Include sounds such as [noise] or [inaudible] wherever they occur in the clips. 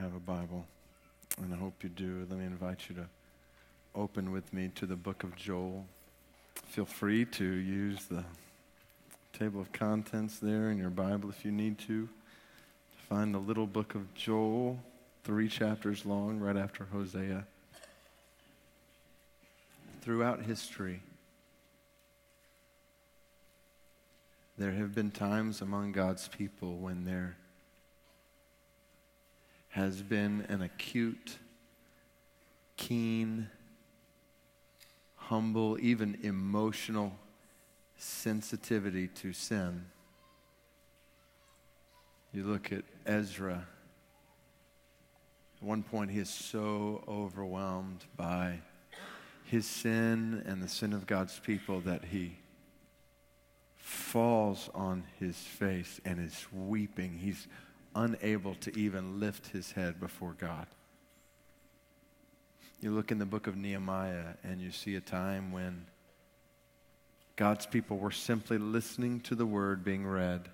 have a Bible, and I hope you do, let me invite you to open with me to the book of Joel. Feel free to use the table of contents there in your Bible if you need to. Find the little book of Joel, three chapters long, right after Hosea. Throughout history, there have been times among God's people when there has been an acute, keen, humble, even emotional sensitivity to sin. You look at Ezra. At one point, he is so overwhelmed by his sin and the sin of God's people that he falls on his face and is weeping. He's unable to even lift his head before God. You look in the book of Nehemiah and you see a time when God's people were simply listening to the word being read.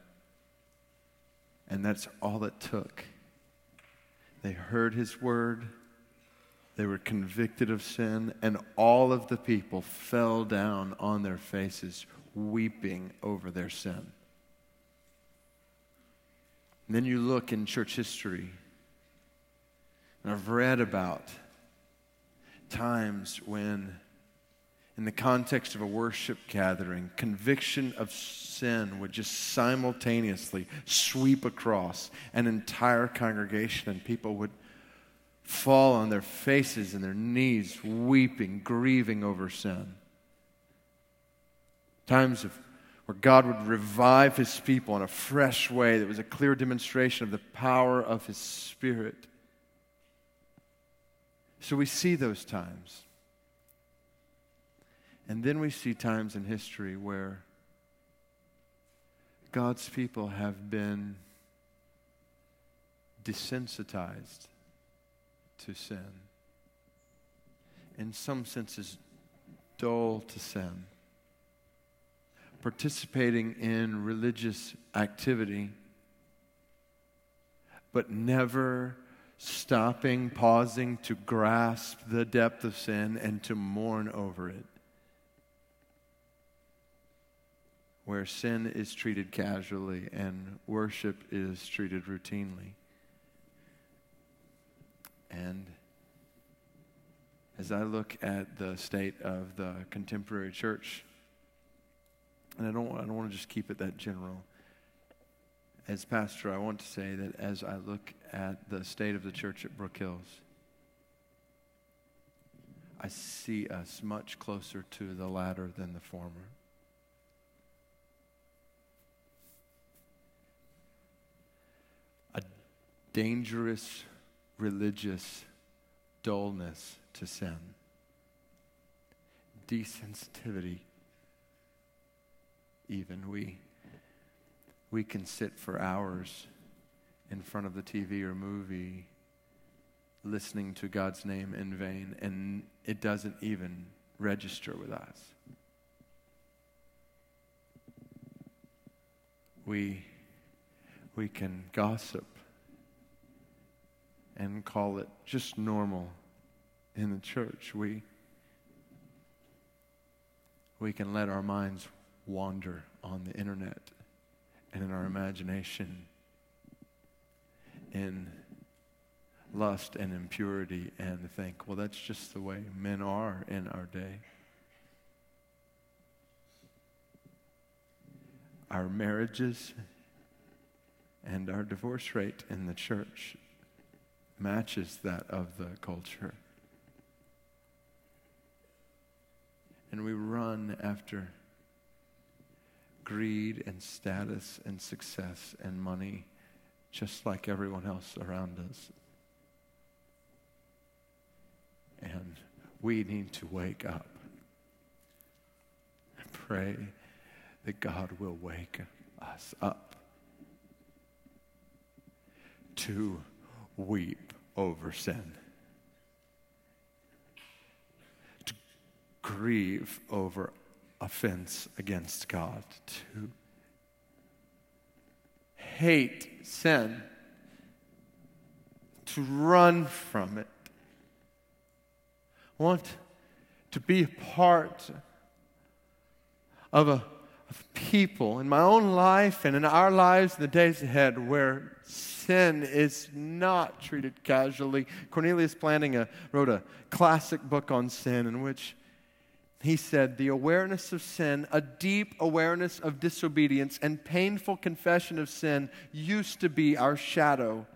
And that's all it took. They heard his word, they were convicted of sin, and all of the people fell down on their faces, weeping over their sin. And then you look in church history, and I've read about times when, in the context of a worship gathering, conviction of sin would just simultaneously sweep across an entire congregation, and people would fall on their faces and their knees, weeping, grieving over sin. Times of where God would revive his people in a fresh way that was a clear demonstration of the power of his Spirit. So we see those times. And then we see times in history where God's people have been desensitized to sin. In some senses, dull to sin participating in religious activity, but never stopping, pausing to grasp the depth of sin and to mourn over it. Where sin is treated casually and worship is treated routinely. And as I look at the state of the contemporary church, and I don't, I don't want to just keep it that general. As pastor, I want to say that as I look at the state of the church at Brook Hills, I see us much closer to the latter than the former. A dangerous religious dullness to sin, desensitivity even. We, we can sit for hours in front of the TV or movie listening to God's name in vain, and it doesn't even register with us. We, we can gossip and call it just normal in the church. We, we can let our minds wander on the internet and in our imagination in lust and impurity and think, well, that's just the way men are in our day. Our marriages and our divorce rate in the church matches that of the culture. And we run after greed and status and success and money just like everyone else around us. And we need to wake up and pray that God will wake us up to weep over sin, to grieve over offense against God, to hate sin, to run from it. Want to be a part of a of people in my own life and in our lives in the days ahead where sin is not treated casually. Cornelius Plantinga wrote a classic book on sin in which he said, The awareness of sin, a deep awareness of disobedience, and painful confession of sin used to be our shadow.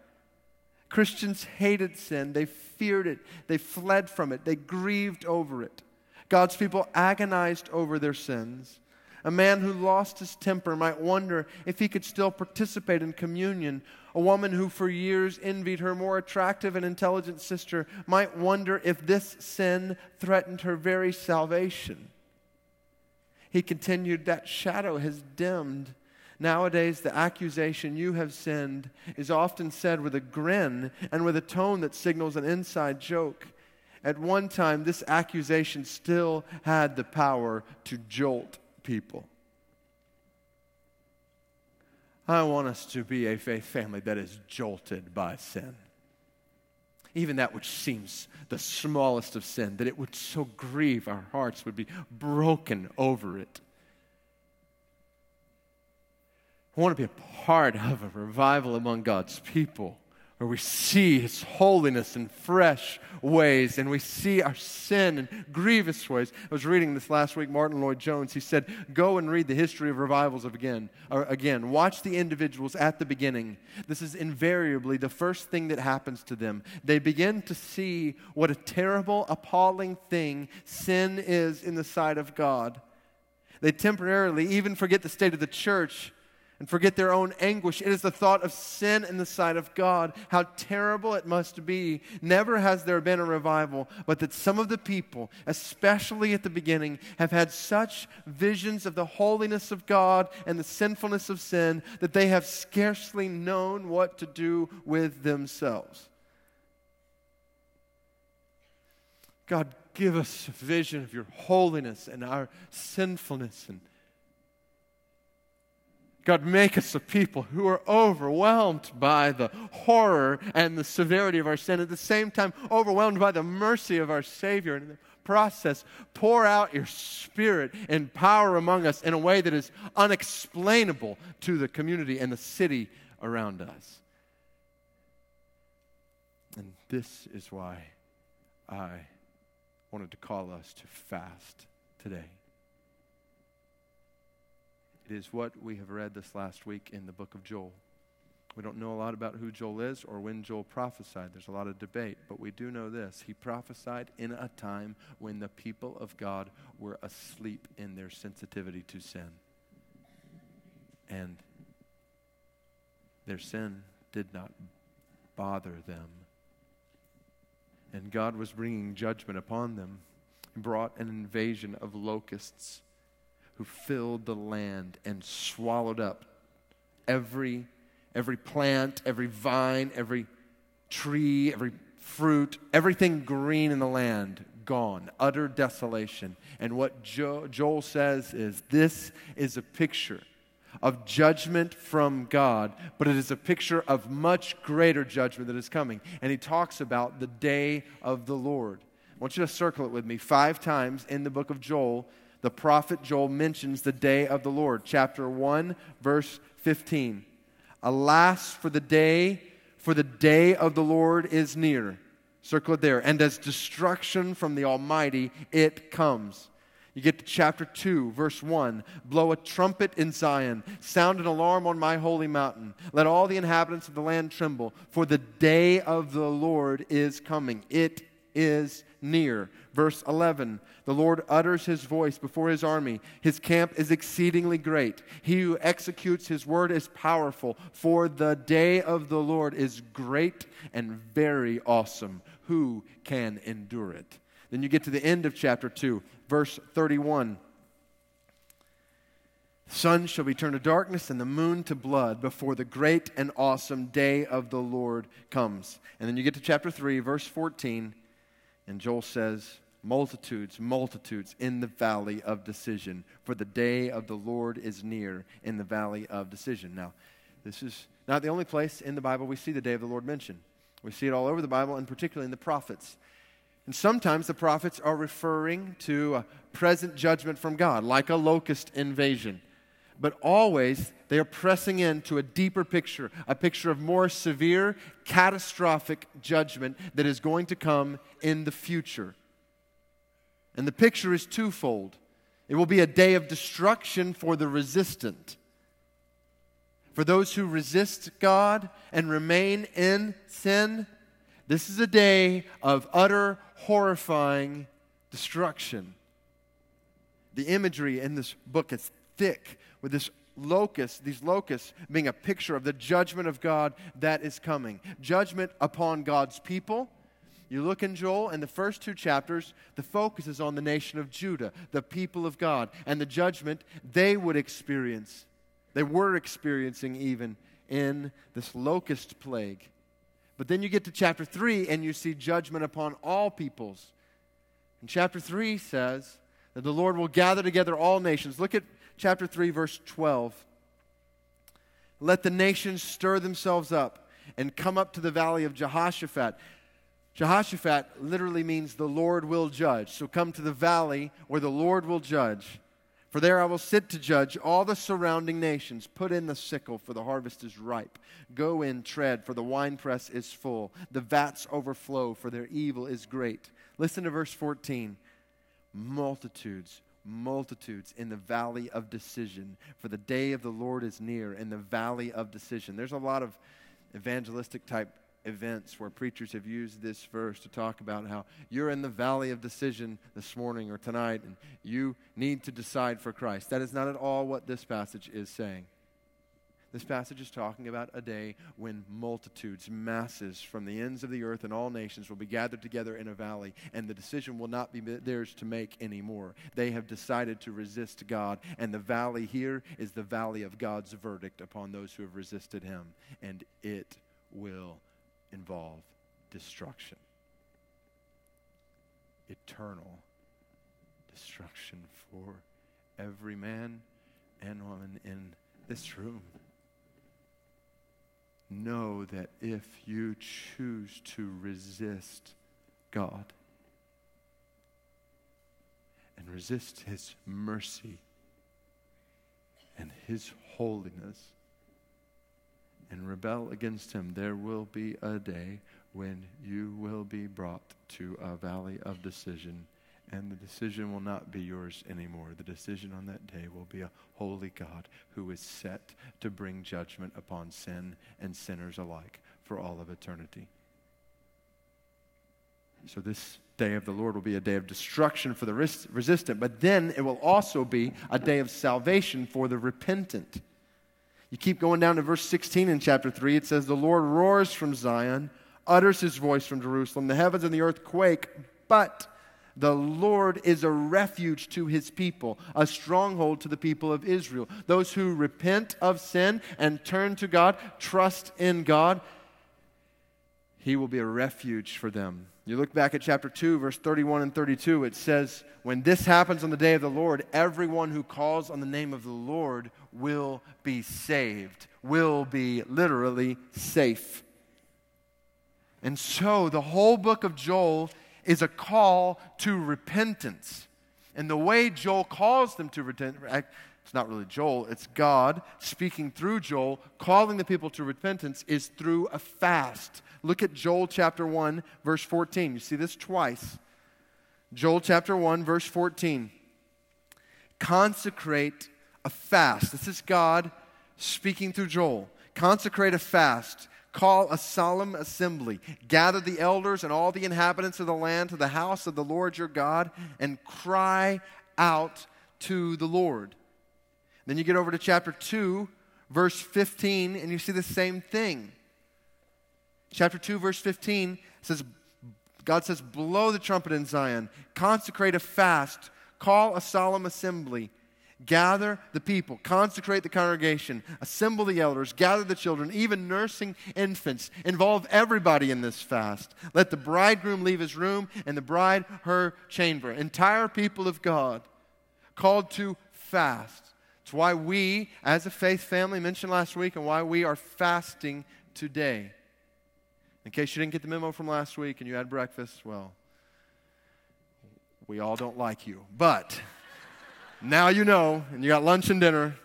Christians hated sin, they feared it, they fled from it, they grieved over it. God's people agonized over their sins. A man who lost his temper might wonder if he could still participate in communion. A woman who for years envied her more attractive and intelligent sister might wonder if this sin threatened her very salvation. He continued, That shadow has dimmed. Nowadays, the accusation, you have sinned, is often said with a grin and with a tone that signals an inside joke. At one time, this accusation still had the power to jolt people. I want us to be a faith family that is jolted by sin. Even that which seems the smallest of sin, that it would so grieve our hearts, would be broken over it. I want to be a part of a revival among God's people where we see His holiness in fresh ways and we see our sin in grievous ways. I was reading this last week, Martyn Lloyd-Jones. He said, Go and read the history of revivals of again. Again, watch the individuals at the beginning. This is invariably the first thing that happens to them. They begin to see what a terrible, appalling thing sin is in the sight of God. They temporarily even forget the state of the church and forget their own anguish. It is the thought of sin in the sight of God, how terrible it must be. Never has there been a revival, but that some of the people, especially at the beginning, have had such visions of the holiness of God and the sinfulness of sin that they have scarcely known what to do with themselves. God, give us a vision of your holiness and our sinfulness and God, make us a people who are overwhelmed by the horror and the severity of our sin, at the same time, overwhelmed by the mercy of our Savior. And in the process, pour out your Spirit and power among us in a way that is unexplainable to the community and the city around us. And this is why I wanted to call us to fast today. It is what we have read this last week in the book of Joel. We don't know a lot about who Joel is or when Joel prophesied. There's a lot of debate, but we do know this. He prophesied in a time when the people of God were asleep in their sensitivity to sin. And their sin did not bother them. And God was bringing judgment upon them, he brought an invasion of locusts who filled the land and swallowed up every, every plant, every vine, every tree, every fruit, everything green in the land gone, utter desolation. And what jo- Joel says is this is a picture of judgment from God, but it is a picture of much greater judgment that is coming. And he talks about the day of the Lord. I want you to circle it with me five times in the book of Joel the prophet Joel mentions the day of the Lord. Chapter 1, verse 15. Alas, for the day, for the day of the Lord is near. Circle it there. And as destruction from the Almighty, it comes. You get to chapter 2, verse 1. Blow a trumpet in Zion, sound an alarm on my holy mountain. Let all the inhabitants of the land tremble, for the day of the Lord is coming. It is near. Verse 11 The Lord utters his voice before his army. His camp is exceedingly great. He who executes his word is powerful, for the day of the Lord is great and very awesome. Who can endure it? Then you get to the end of chapter 2, verse 31. Sun shall be turned to darkness and the moon to blood before the great and awesome day of the Lord comes. And then you get to chapter 3, verse 14. And Joel says, Multitudes, multitudes in the valley of decision, for the day of the Lord is near in the valley of decision. Now, this is not the only place in the Bible we see the day of the Lord mentioned. We see it all over the Bible, and particularly in the prophets. And sometimes the prophets are referring to a present judgment from God, like a locust invasion. But always they are pressing into a deeper picture, a picture of more severe, catastrophic judgment that is going to come in the future. And the picture is twofold it will be a day of destruction for the resistant. For those who resist God and remain in sin, this is a day of utter, horrifying destruction. The imagery in this book is thick with this locust, these locusts being a picture of the judgment of God that is coming. Judgment upon God's people. You look in Joel, and the first two chapters, the focus is on the nation of Judah, the people of God, and the judgment they would experience. They were experiencing even in this locust plague. But then you get to chapter 3 and you see judgment upon all peoples. And chapter 3 says that the Lord will gather together all nations. Look at chapter 3, verse 12. Let the nations stir themselves up and come up to the valley of Jehoshaphat. Jehoshaphat literally means the Lord will judge. So come to the valley where the Lord will judge. For there I will sit to judge all the surrounding nations. Put in the sickle, for the harvest is ripe. Go in, tread, for the winepress is full. The vats overflow, for their evil is great. Listen to verse 14. Multitudes, multitudes in the valley of decision, for the day of the Lord is near in the valley of decision. There's a lot of evangelistic type events where preachers have used this verse to talk about how you're in the valley of decision this morning or tonight and you need to decide for Christ. That is not at all what this passage is saying. This passage is talking about a day when multitudes, masses from the ends of the earth and all nations will be gathered together in a valley, and the decision will not be theirs to make anymore. They have decided to resist God, and the valley here is the valley of God's verdict upon those who have resisted Him, and it will involve destruction. Eternal destruction for every man and woman in this room. Know that if you choose to resist God and resist His mercy and His holiness, and rebel against him, there will be a day when you will be brought to a valley of decision, and the decision will not be yours anymore. The decision on that day will be a holy God who is set to bring judgment upon sin and sinners alike for all of eternity. So, this day of the Lord will be a day of destruction for the res- resistant, but then it will also be a day of salvation for the repentant. You keep going down to verse 16 in chapter 3. It says, The Lord roars from Zion, utters his voice from Jerusalem. The heavens and the earth quake, but the Lord is a refuge to his people, a stronghold to the people of Israel. Those who repent of sin and turn to God, trust in God, he will be a refuge for them. You look back at chapter 2, verse 31 and 32, it says, When this happens on the day of the Lord, everyone who calls on the name of the Lord will be saved, will be literally safe. And so the whole book of Joel is a call to repentance. And the way Joel calls them to repent, it's not really Joel, it's God speaking through Joel, calling the people to repentance, is through a fast. Look at Joel chapter 1, verse 14. You see this twice. Joel chapter 1, verse 14. Consecrate a fast. This is God speaking through Joel. Consecrate a fast. Call a solemn assembly. Gather the elders and all the inhabitants of the land to the house of the Lord your God and cry out to the Lord. Then you get over to chapter 2, verse 15, and you see the same thing. Chapter 2, verse 15 says, God says, Blow the trumpet in Zion, consecrate a fast, call a solemn assembly Gather the people, consecrate the congregation, assemble the elders, gather the children, even nursing infants. Involve everybody in this fast. Let the bridegroom leave his room and the bride her chamber. Entire people of God called to fast. It's why we, as a faith family, mentioned last week, and why we are fasting today. In case you didn't get the memo from last week and you had breakfast, well, we all don't like you. But now you know, and you got lunch and dinner,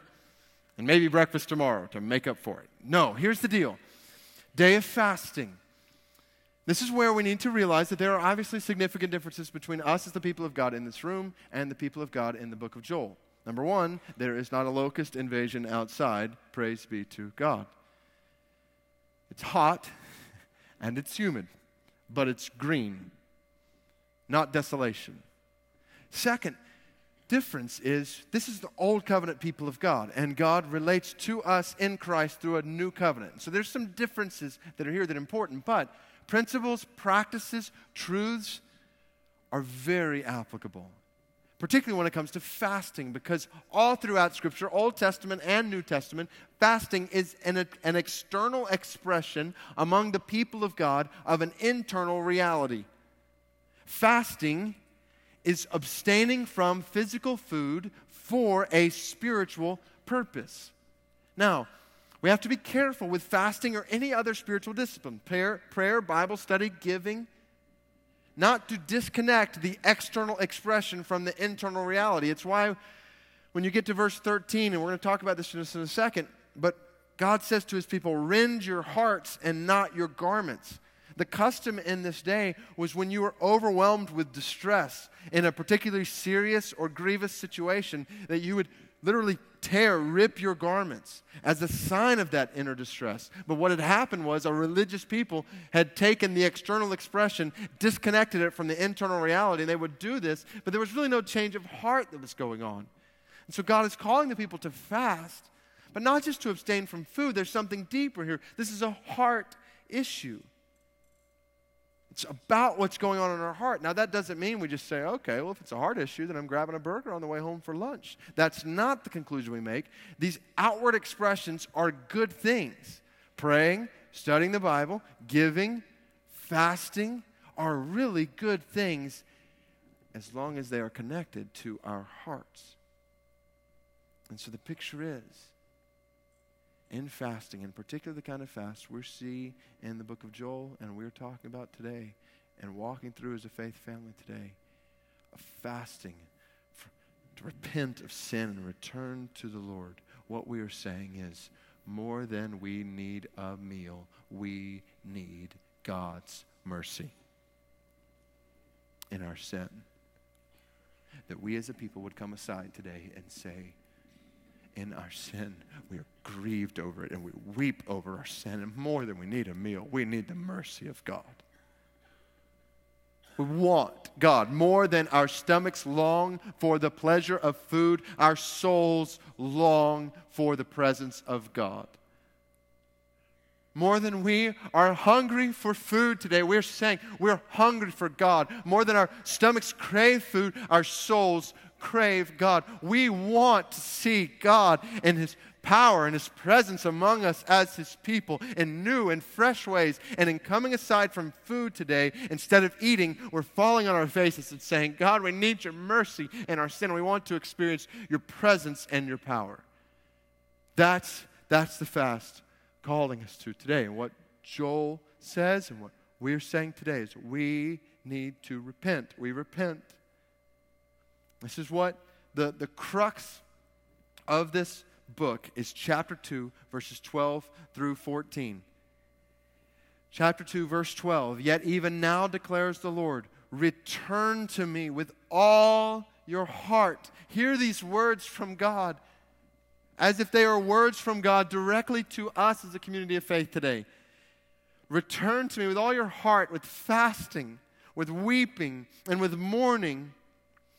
and maybe breakfast tomorrow to make up for it. No, here's the deal day of fasting. This is where we need to realize that there are obviously significant differences between us as the people of God in this room and the people of God in the book of Joel. Number one, there is not a locust invasion outside. Praise be to God. It's hot [laughs] and it's humid, but it's green, not desolation. Second, difference is this is the old covenant people of God, and God relates to us in Christ through a new covenant. So there's some differences that are here that are important, but principles, practices, truths are very applicable. Particularly when it comes to fasting, because all throughout Scripture, Old Testament and New Testament, fasting is an, an external expression among the people of God of an internal reality. Fasting is abstaining from physical food for a spiritual purpose. Now, we have to be careful with fasting or any other spiritual discipline prayer, prayer, Bible study, giving, not to disconnect the external expression from the internal reality. It's why when you get to verse 13, and we're going to talk about this in a second, but God says to his people, Rend your hearts and not your garments. The custom in this day was when you were overwhelmed with distress in a particularly serious or grievous situation, that you would literally tear, rip your garments as a sign of that inner distress. But what had happened was a religious people had taken the external expression, disconnected it from the internal reality. And they would do this, but there was really no change of heart that was going on. And so God is calling the people to fast, but not just to abstain from food. There's something deeper here. This is a heart issue. It's about what's going on in our heart. Now, that doesn't mean we just say, okay, well, if it's a heart issue, then I'm grabbing a burger on the way home for lunch. That's not the conclusion we make. These outward expressions are good things. Praying, studying the Bible, giving, fasting are really good things as long as they are connected to our hearts. And so the picture is in fasting, in particular the kind of fast we see in the book of Joel and we're talking about today and walking through as a faith family today, of fasting for, to repent of sin and return to the Lord. What we are saying is more than we need a meal, we need God's mercy in our sin. That we as a people would come aside today and say, in our sin. We are grieved over it and we weep over our sin. And more than we need a meal, we need the mercy of God. We want God more than our stomachs long for the pleasure of food, our souls long for the presence of God. More than we are hungry for food today, we're saying we're hungry for God. More than our stomachs crave food, our souls crave God. We want to see God in His power and His presence among us as His people in new and fresh ways. And in coming aside from food today, instead of eating, we're falling on our faces and saying, God, we need your mercy and our sin. We want to experience your presence and your power. That's, that's the fast calling us to today. And what Joel says and what we're saying today is we need to repent. We repent this is what the, the crux of this book is chapter 2, verses 12 through 14. Chapter 2, verse 12. Yet even now declares the Lord, return to me with all your heart. Hear these words from God as if they are words from God directly to us as a community of faith today. Return to me with all your heart, with fasting, with weeping, and with mourning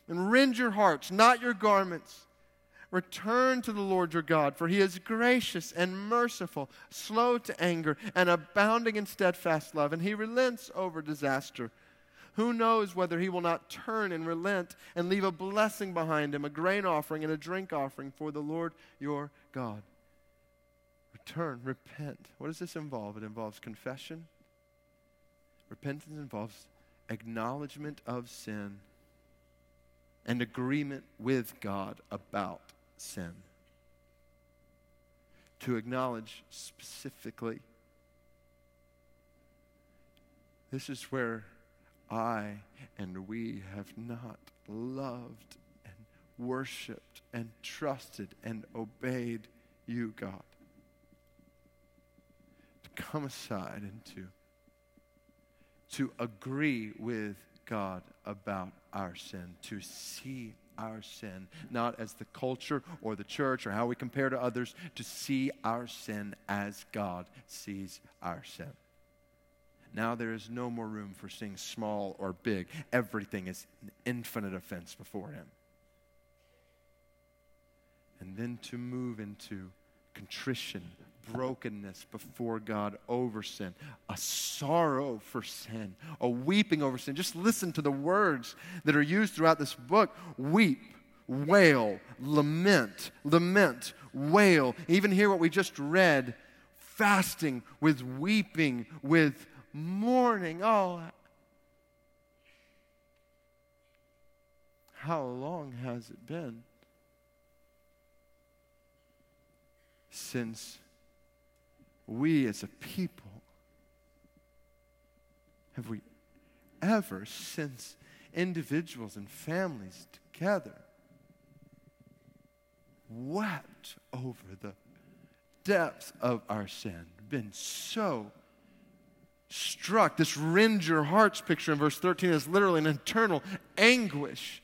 and rend your hearts, not your garments. Return to the Lord your God, for he is gracious and merciful, slow to anger, and abounding in steadfast love, and he relents over disaster. Who knows whether he will not turn and relent and leave a blessing behind him, a grain offering and a drink offering for the Lord your God? Return, repent. What does this involve? It involves confession. Repentance involves acknowledgement of sin and agreement with God about sin. To acknowledge specifically This is where I and we have not loved and worshiped and trusted and obeyed you, God. To come aside and to, to agree with God about our sin, to see our sin, not as the culture or the church or how we compare to others, to see our sin as God sees our sin. Now there is no more room for seeing small or big. Everything is an infinite offense before Him. And then to move into contrition, brokenness before God over sin, a sorrow for sin, a weeping over sin. Just listen to the words that are used throughout this book weep, wail, lament, lament, wail. Even here, what we just read fasting with weeping, with mourning. Oh, how long has it been since we as a people have we ever, since individuals and families together, wept over the depths of our sin, been so struck. This rend your hearts picture in verse 13 is literally an internal anguish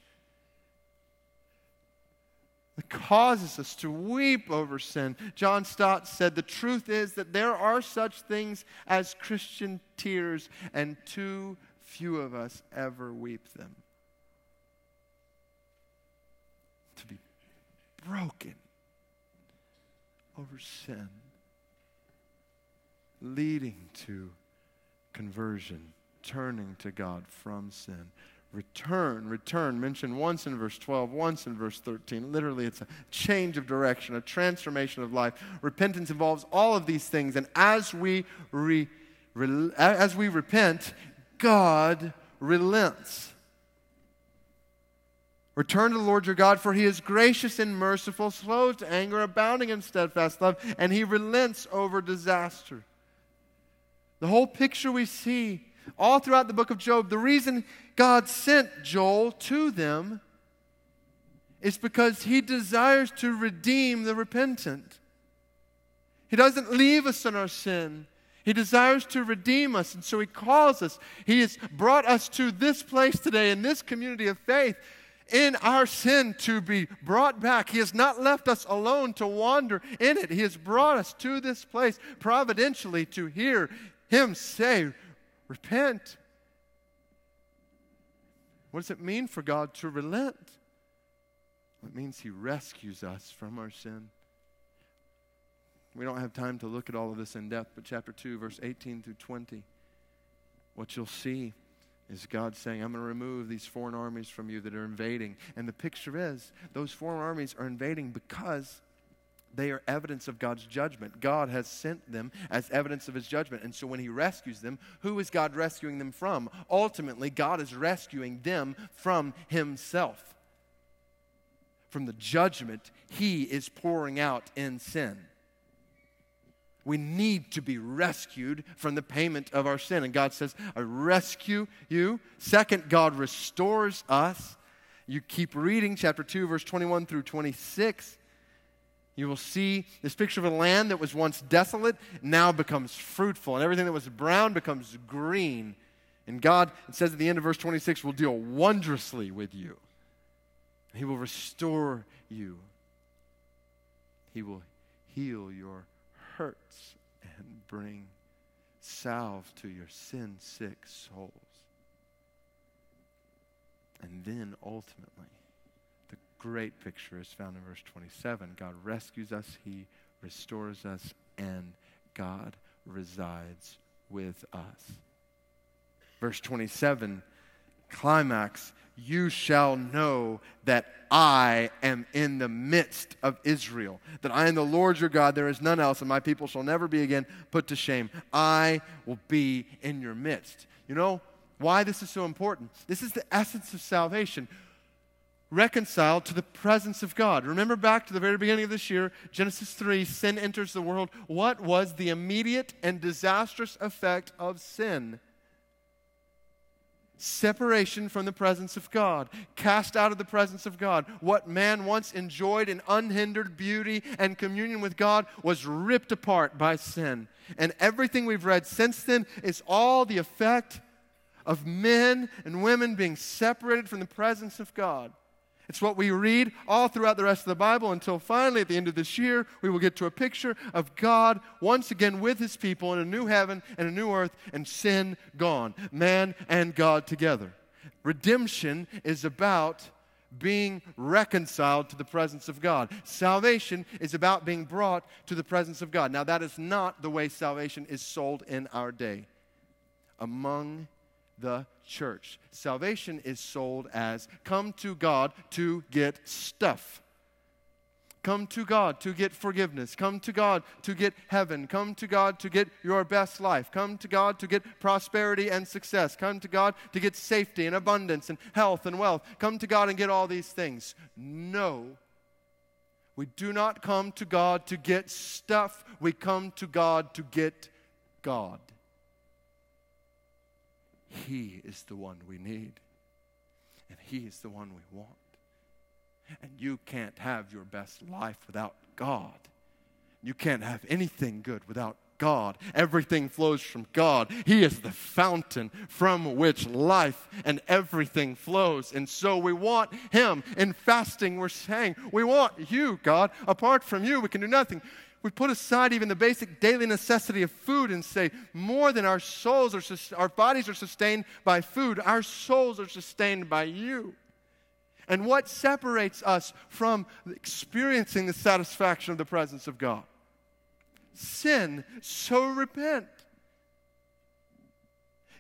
that causes us to weep over sin. John Stott said, The truth is that there are such things as Christian tears, and too few of us ever weep them. To be broken over sin, leading to conversion, turning to God from sin. Return, return, mentioned once in verse 12, once in verse 13. Literally, it's a change of direction, a transformation of life. Repentance involves all of these things. And as we, re, re, as we repent, God relents. Return to the Lord your God, for he is gracious and merciful, slow to anger, abounding in steadfast love, and he relents over disaster. The whole picture we see all throughout the book of Job, the reason God sent Joel to them is because he desires to redeem the repentant. He doesn't leave us in our sin. He desires to redeem us, and so He calls us. He has brought us to this place today in this community of faith in our sin to be brought back. He has not left us alone to wander in it. He has brought us to this place providentially to hear him say, Repent. What does it mean for God to relent? It means He rescues us from our sin. We don't have time to look at all of this in depth, but chapter 2, verse 18 through 20, what you'll see is God saying, I'm going to remove these foreign armies from you that are invading. And the picture is those foreign armies are invading because they are evidence of God's judgment. God has sent them as evidence of his judgment. And so when he rescues them, who is God rescuing them from? Ultimately, God is rescuing them from himself, from the judgment he is pouring out in sin. We need to be rescued from the payment of our sin. And God says, I rescue you. Second, God restores us. You keep reading chapter 2, verse 21 through 26. You will see this picture of a land that was once desolate now becomes fruitful, and everything that was brown becomes green. And God, it says at the end of verse 26, will deal wondrously with you. He will restore you. He will heal your hurts and bring salve to your sin sick souls. And then ultimately, great picture is found in verse 27. God rescues us, He restores us, and God resides with us. Verse 27, climax, you shall know that I am in the midst of Israel, that I am the Lord your God, there is none else, and my people shall never be again put to shame. I will be in your midst. You know why this is so important? This is the essence of salvation reconciled to the presence of God. Remember back to the very beginning of this year, Genesis 3, sin enters the world. What was the immediate and disastrous effect of sin? separation from the presence of God, cast out of the presence of God. What man once enjoyed in unhindered beauty and communion with God was ripped apart by sin. And everything we've read since then is all the effect of men and women being separated from the presence of God. It's what we read all throughout the rest of the Bible until finally, at the end of this year, we will get to a picture of God once again with his people in a new heaven and a new earth and sin gone, man and God together. Redemption is about being reconciled to the presence of God. Salvation is about being brought to the presence of God. Now, that is not the way salvation is sold in our day among the church. Salvation is sold as come to God to get stuff. Come to God to get forgiveness. Come to God to get heaven. Come to God to get your best life. Come to God to get prosperity and success. Come to God to get safety and abundance and health and wealth. Come to God and get all these things. No. We do not come to God to get stuff. We come to God to get God. He is the one we need, and He is the one we want. And you can't have your best life without God. You can't have anything good without God. Everything flows from God. He is the fountain from which life and everything flows. And so we want Him. In fasting, we're saying, We want you, God. Apart from you, we can do nothing we put aside even the basic daily necessity of food and say, more than our souls are, our bodies are sustained by food, our souls are sustained by you. And what separates us from experiencing the satisfaction of the presence of God? Sin. So repent.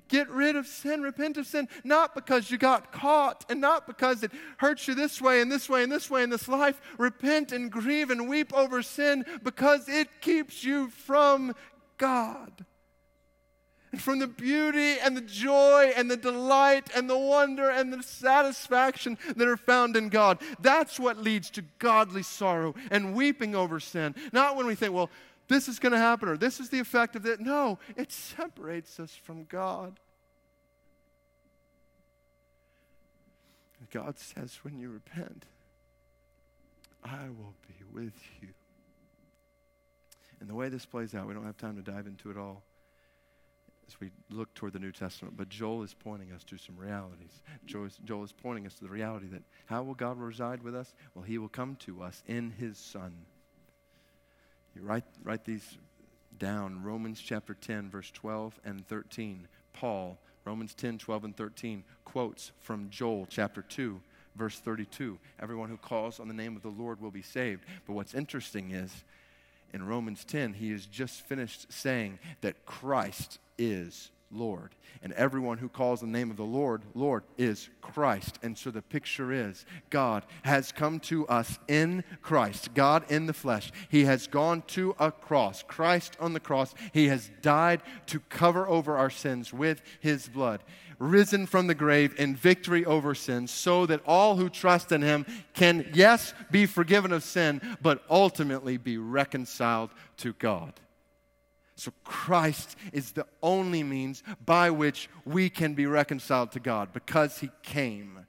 Get rid of sin, repent of sin, not because you got caught and not because it hurts you this way and this way and this way in this life. Repent and grieve and weep over sin because it keeps you from God. And from the beauty and the joy and the delight and the wonder and the satisfaction that are found in God. That's what leads to godly sorrow and weeping over sin. Not when we think, well, this is going to happen or this is the effect of it. No, it separates us from God. God says, when you repent, I will be with you. And the way this plays out, we don't have time to dive into it all as we look toward the New Testament, but Joel is pointing us to some realities. Joel is, Joel is pointing us to the reality that how will God reside with us? Well, he will come to us in his Son. You write, write these down Romans chapter 10, verse 12 and 13. Paul, Romans 10, 12 and 13, quotes from Joel chapter 2, verse 32. Everyone who calls on the name of the Lord will be saved. But what's interesting is in Romans 10, he has just finished saying that Christ is Lord. And everyone who calls the name of the Lord, Lord, is Christ. And so the picture is God has come to us in Christ, God in the flesh. He has gone to a cross, Christ on the cross. He has died to cover over our sins with his blood, risen from the grave in victory over sin, so that all who trust in him can, yes, be forgiven of sin, but ultimately be reconciled to God. So Christ is the only means by which we can be reconciled to God because he came.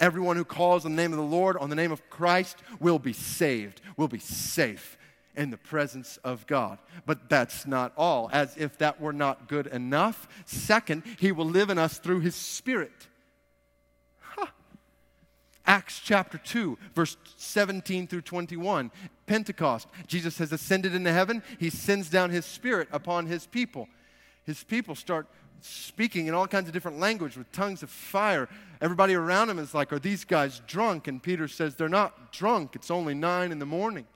Everyone who calls on the name of the Lord, on the name of Christ, will be saved, will be safe in the presence of God. But that's not all, as if that were not good enough. Second, he will live in us through his Spirit. Acts chapter 2, verse 17 through 21. Pentecost. Jesus has ascended into heaven. He sends down his spirit upon his people. His people start speaking in all kinds of different language with tongues of fire. Everybody around him is like, Are these guys drunk? And Peter says, They're not drunk. It's only nine in the morning.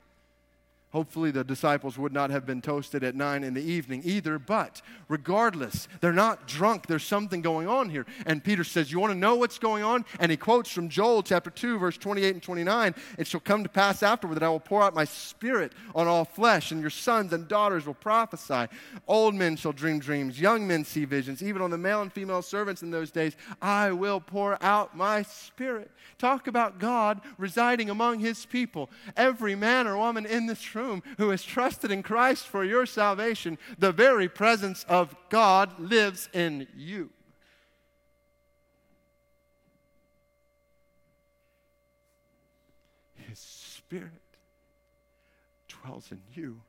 Hopefully, the disciples would not have been toasted at nine in the evening either, but regardless, they're not drunk. There's something going on here. And Peter says, You want to know what's going on? And he quotes from Joel chapter 2, verse 28 and 29 It shall come to pass afterward that I will pour out my spirit on all flesh, and your sons and daughters will prophesy. Old men shall dream dreams, young men see visions. Even on the male and female servants in those days, I will pour out my spirit. Talk about God residing among his people. Every man or woman in this room room who has trusted in Christ for your salvation, the very presence of God lives in you. His Spirit dwells in you.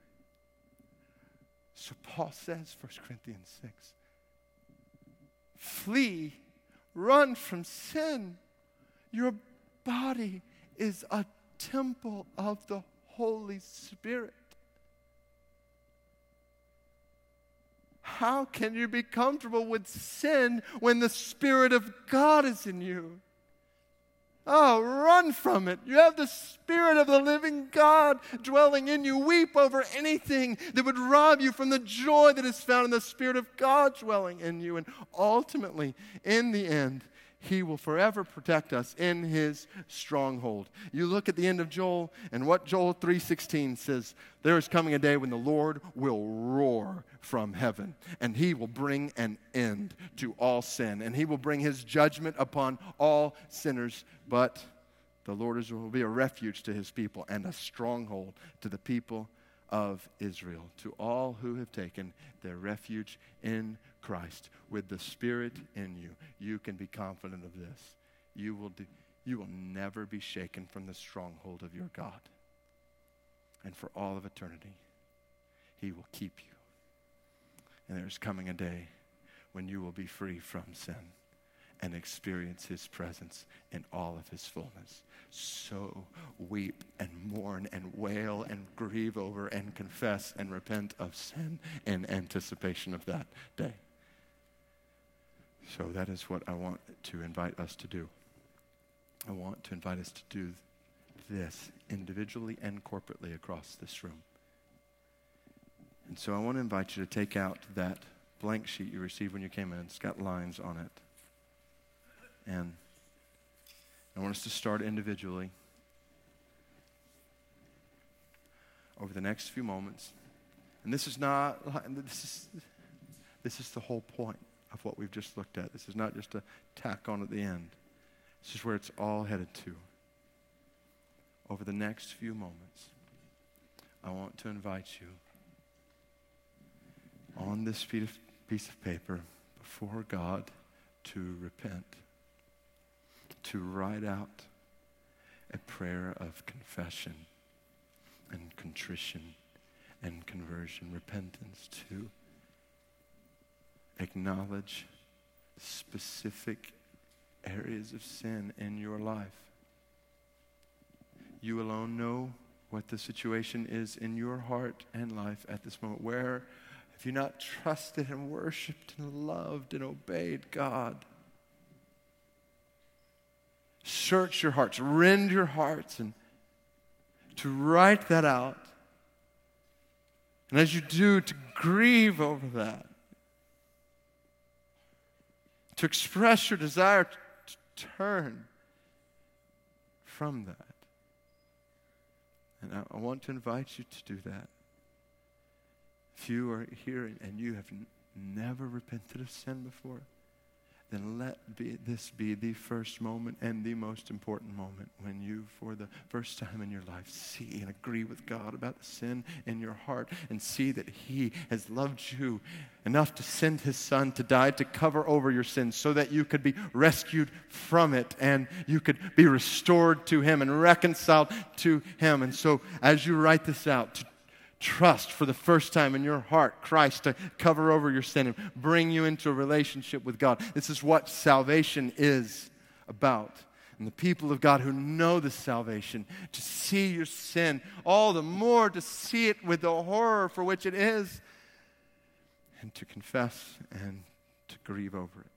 So Paul says, 1 Corinthians 6, flee, run from sin. Your body is a temple of the Holy Spirit. How can you be comfortable with sin when the Spirit of God is in you? Oh, run from it. You have the Spirit of the living God dwelling in you. Weep over anything that would rob you from the joy that is found in the Spirit of God dwelling in you. And ultimately, in the end, he will forever protect us in his stronghold. You look at the end of Joel and what Joel 3:16 says, there is coming a day when the Lord will roar from heaven and he will bring an end to all sin and he will bring his judgment upon all sinners, but the Lord will be a refuge to his people and a stronghold to the people of Israel, to all who have taken their refuge in Christ with the Spirit in you, you can be confident of this. You will, do, you will never be shaken from the stronghold of your God. And for all of eternity, He will keep you. And there's coming a day when you will be free from sin and experience his presence in all of his fullness. So weep and mourn and wail and grieve over and confess and repent of sin in anticipation of that day. So that is what I want to invite us to do. I want to invite us to do this individually and corporately across this room. And so I want to invite you to take out that blank sheet you received when you came in. It's got lines on it. And I want us to start individually. Over the next few moments. And this is not, this is, this is the whole point of what we've just looked at. This is not just a tack on at the end. This is where it's all headed to. Over the next few moments, I want to invite you on this piece of paper before God to repent, to write out a prayer of confession and contrition and conversion, repentance, to acknowledge specific areas of sin in your life. You alone know what the situation is in your heart and life at this moment. Where have you not trusted and worshiped and loved and obeyed God? Search your hearts, rend your hearts, and to write that out. And as you do, to grieve over that to express your desire to turn from that. And I, want to invite you to do that. If you are here and you have never repented of sin before, then let be, this be the first moment and the most important moment when you, for the first time in your life, see and agree with God about the sin in your heart and see that He has loved you enough to send His Son to die to cover over your sins so that you could be rescued from it and you could be restored to Him and reconciled to Him. And so, as you write this out, trust for the first time in your heart Christ to cover over your sin and bring you into a relationship with God. This is what salvation is about. And the people of God who know the salvation, to see your sin, all the more to see it with the horror for which it is, and to confess and to grieve over it.